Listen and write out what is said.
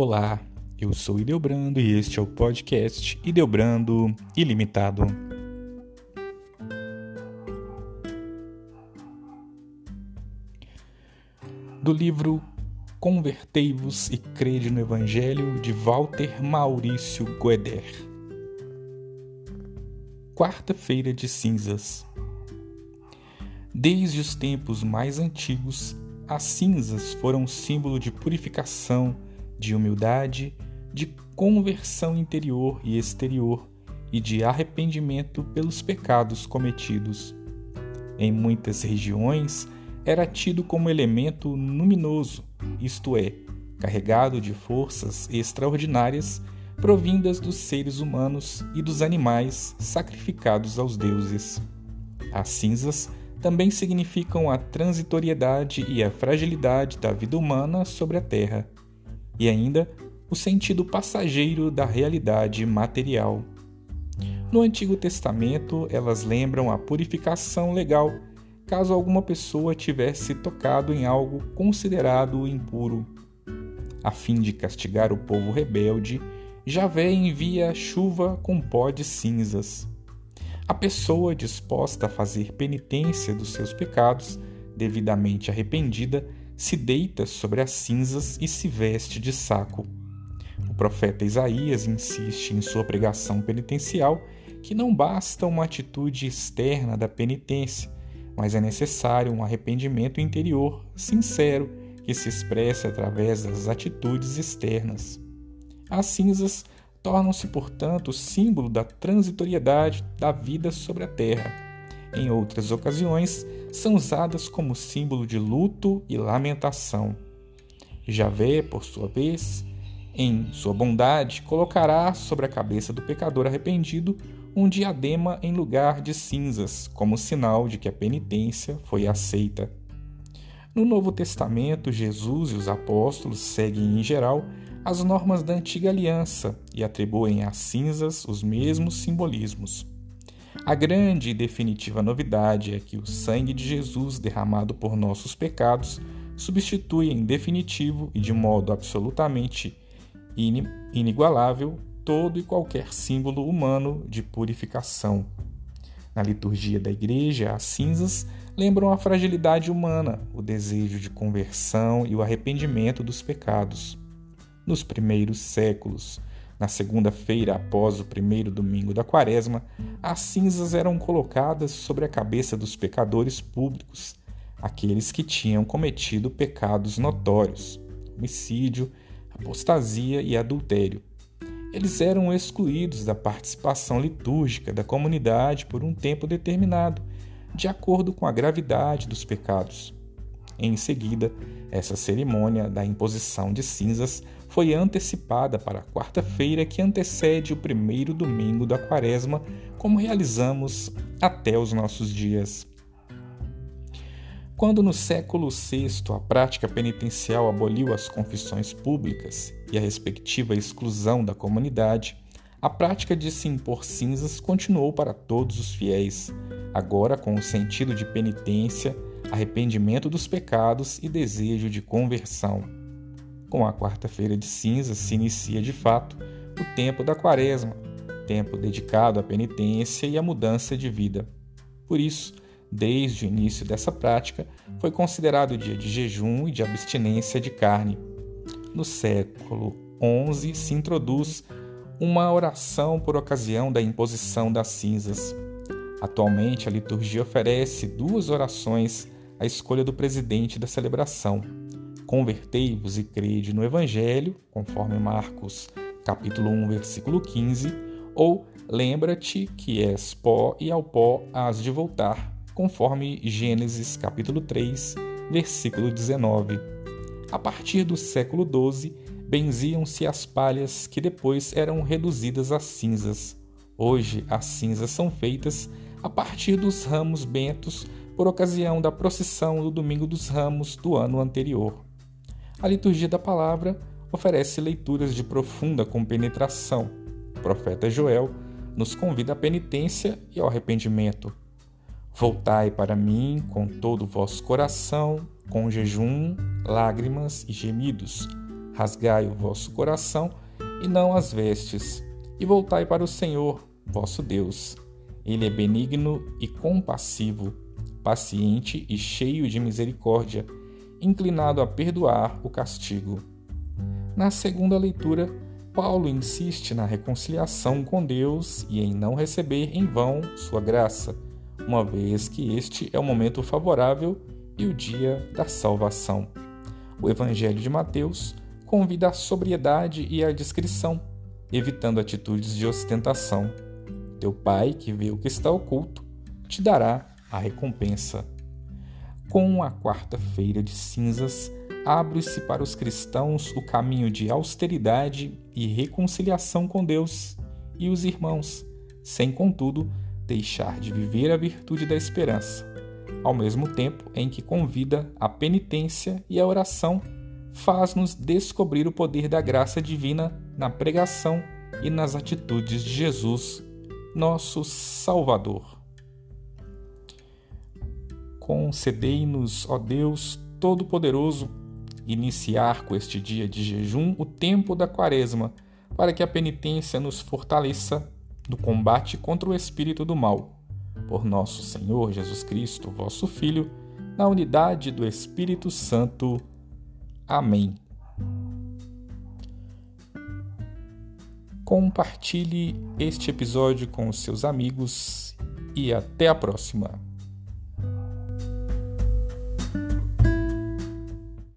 Olá, eu sou Ideobrando e este é o podcast Ideobrando Ilimitado. Do livro Convertei-vos e Crede no Evangelho de Walter Maurício Gueder. Quarta-feira de Cinzas. Desde os tempos mais antigos, as cinzas foram símbolo de purificação, de humildade, de conversão interior e exterior e de arrependimento pelos pecados cometidos. Em muitas regiões, era tido como elemento luminoso, isto é, carregado de forças extraordinárias provindas dos seres humanos e dos animais sacrificados aos deuses. As cinzas também significam a transitoriedade e a fragilidade da vida humana sobre a Terra, e ainda o sentido passageiro da realidade material. No Antigo Testamento, elas lembram a purificação legal caso alguma pessoa tivesse tocado em algo considerado impuro. A fim de castigar o povo rebelde, Javé envia chuva com pó de cinzas. A pessoa disposta a fazer penitência dos seus pecados, devidamente arrependida, se deita sobre as cinzas e se veste de saco. O profeta Isaías insiste em sua pregação penitencial que não basta uma atitude externa da penitência, mas é necessário um arrependimento interior, sincero, que se expressa através das atitudes externas. As cinzas tornam-se, portanto, símbolo da transitoriedade da vida sobre a terra. Em outras ocasiões, são usadas como símbolo de luto e lamentação. Javé, por sua vez, em sua bondade, colocará sobre a cabeça do pecador arrependido um diadema em lugar de cinzas, como sinal de que a penitência foi aceita. No Novo Testamento, Jesus e os apóstolos seguem, em geral, as normas da antiga aliança e atribuem às cinzas os mesmos simbolismos. A grande e definitiva novidade é que o sangue de Jesus derramado por nossos pecados substitui em definitivo e de modo absolutamente inigualável todo e qualquer símbolo humano de purificação. Na liturgia da Igreja, as cinzas lembram a fragilidade humana, o desejo de conversão e o arrependimento dos pecados nos primeiros séculos. Na segunda-feira após o primeiro domingo da quaresma, as cinzas eram colocadas sobre a cabeça dos pecadores públicos, aqueles que tinham cometido pecados notórios, homicídio, apostasia e adultério. Eles eram excluídos da participação litúrgica da comunidade por um tempo determinado, de acordo com a gravidade dos pecados. Em seguida, essa cerimônia da imposição de cinzas foi antecipada para a quarta-feira que antecede o primeiro domingo da quaresma, como realizamos até os nossos dias. Quando no século VI a prática penitencial aboliu as confissões públicas e a respectiva exclusão da comunidade, a prática de se impor cinzas continuou para todos os fiéis, agora com o sentido de penitência, arrependimento dos pecados e desejo de conversão. Com a quarta-feira de cinzas se inicia de fato o tempo da quaresma, tempo dedicado à penitência e à mudança de vida. Por isso, desde o início dessa prática, foi considerado dia de jejum e de abstinência de carne. No século XI se introduz uma oração por ocasião da imposição das cinzas. Atualmente, a liturgia oferece duas orações à escolha do presidente da celebração convertei-vos e crede no Evangelho, conforme Marcos capítulo 1, versículo 15, ou lembra-te que és pó e ao pó has de voltar, conforme Gênesis capítulo 3, versículo 19. A partir do século XII, benziam-se as palhas que depois eram reduzidas a cinzas. Hoje, as cinzas são feitas a partir dos ramos bentos por ocasião da procissão do Domingo dos Ramos do ano anterior. A liturgia da palavra oferece leituras de profunda compenetração. O profeta Joel nos convida à penitência e ao arrependimento. Voltai para mim com todo o vosso coração, com jejum, lágrimas e gemidos. rasgai o vosso coração e não as vestes, e voltai para o Senhor, vosso Deus. Ele é benigno e compassivo, paciente e cheio de misericórdia, inclinado a perdoar o castigo. Na segunda leitura, Paulo insiste na reconciliação com Deus e em não receber em vão sua graça, uma vez que este é o momento favorável e o dia da salvação. O Evangelho de Mateus convida à sobriedade e à discrição, evitando atitudes de ostentação. Teu Pai, que vê o que está oculto, te dará a recompensa. Com a quarta-feira de cinzas, abre-se para os cristãos o caminho de austeridade e reconciliação com Deus e os irmãos, sem, contudo, deixar de viver a virtude da esperança, ao mesmo tempo em que convida a penitência e a oração faz-nos descobrir o poder da graça divina na pregação e nas atitudes de Jesus, nosso Salvador. Concedei-nos, ó Deus Todo-Poderoso, iniciar com este dia de jejum o tempo da Quaresma, para que a penitência nos fortaleça no combate contra o espírito do mal. Por nosso Senhor Jesus Cristo, vosso Filho, na unidade do Espírito Santo. Amém. Compartilhe este episódio com os seus amigos e até a próxima.